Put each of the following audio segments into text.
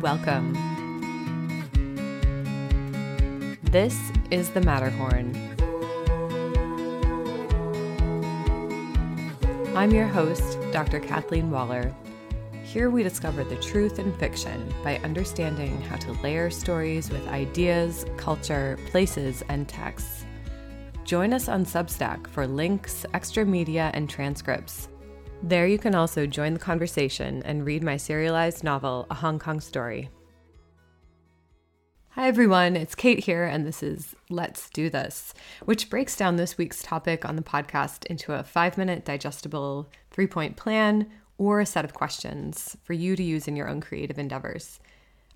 Welcome. This is the Matterhorn. I'm your host, Dr. Kathleen Waller. Here we discover the truth in fiction by understanding how to layer stories with ideas, culture, places, and texts. Join us on Substack for links, extra media, and transcripts. There you can also join the conversation and read my serialized novel, A Hong Kong Story. Hi everyone, it's Kate here, and this is Let's Do This, which breaks down this week's topic on the podcast into a five minute digestible three point plan or a set of questions for you to use in your own creative endeavors.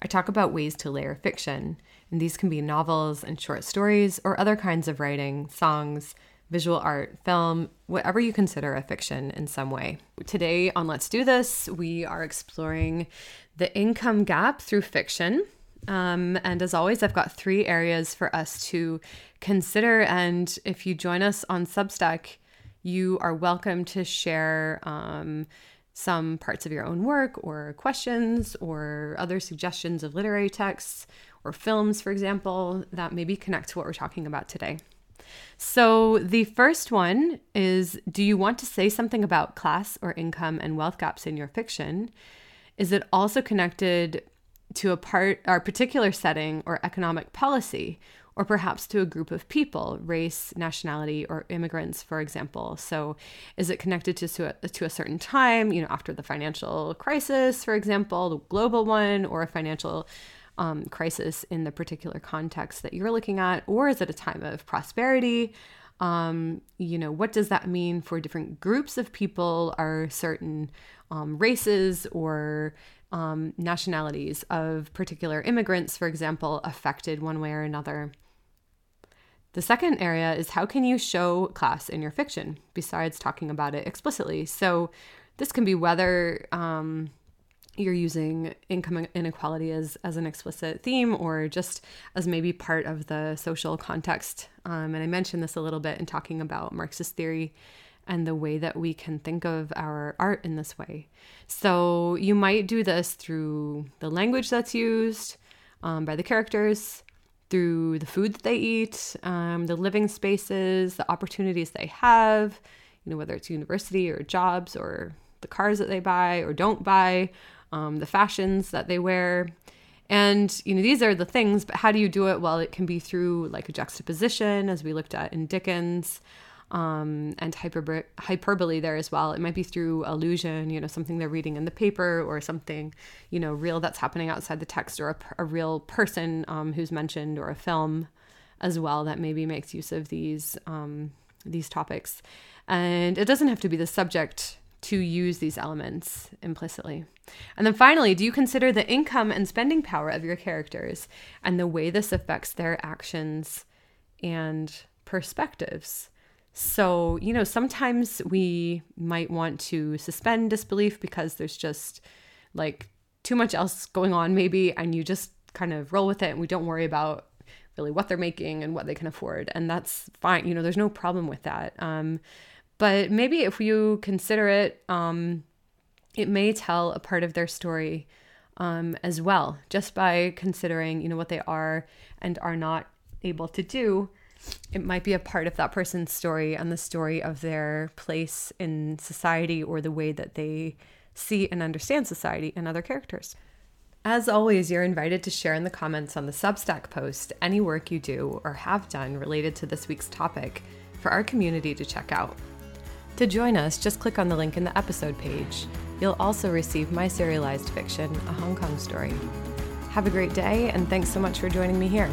I talk about ways to layer fiction, and these can be novels and short stories or other kinds of writing, songs, visual art, film, whatever you consider a fiction in some way. Today on Let's Do This, we are exploring the income gap through fiction. Um, and as always, I've got three areas for us to consider. And if you join us on Substack, you are welcome to share um, some parts of your own work or questions or other suggestions of literary texts or films, for example, that maybe connect to what we're talking about today. So, the first one is Do you want to say something about class or income and wealth gaps in your fiction? Is it also connected to a part or particular setting or economic policy or perhaps to a group of people race nationality or immigrants for example so is it connected to, to a certain time you know after the financial crisis for example the global one or a financial um, crisis in the particular context that you're looking at or is it a time of prosperity um, you know what does that mean for different groups of people are certain um, races or um, nationalities of particular immigrants, for example, affected one way or another. The second area is how can you show class in your fiction besides talking about it explicitly? So, this can be whether um, you're using income inequality as, as an explicit theme or just as maybe part of the social context. Um, and I mentioned this a little bit in talking about Marxist theory and the way that we can think of our art in this way. So you might do this through the language that's used um, by the characters, through the food that they eat, um, the living spaces, the opportunities they have, you know, whether it's university or jobs or the cars that they buy or don't buy, um, the fashions that they wear. And, you know, these are the things, but how do you do it? Well, it can be through like a juxtaposition, as we looked at in Dickens um, and hyper- hyperbole there as well. It might be through allusion, you know, something they're reading in the paper or something, you know, real that's happening outside the text or a, a real person um, who's mentioned or a film as well that maybe makes use of these um, these topics. And it doesn't have to be the subject to use these elements implicitly. And then finally, do you consider the income and spending power of your characters and the way this affects their actions and perspectives? So, you know, sometimes we might want to suspend disbelief because there's just like too much else going on, maybe, and you just kind of roll with it and we don't worry about really what they're making and what they can afford. And that's fine. You know, there's no problem with that. Um, but maybe if you consider it, um, it may tell a part of their story um, as well, just by considering, you know, what they are and are not able to do it might be a part of that person's story and the story of their place in society or the way that they see and understand society and other characters. As always, you're invited to share in the comments on the Substack post any work you do or have done related to this week's topic for our community to check out. To join us, just click on the link in the episode page. You'll also receive my serialized fiction, A Hong Kong Story. Have a great day, and thanks so much for joining me here.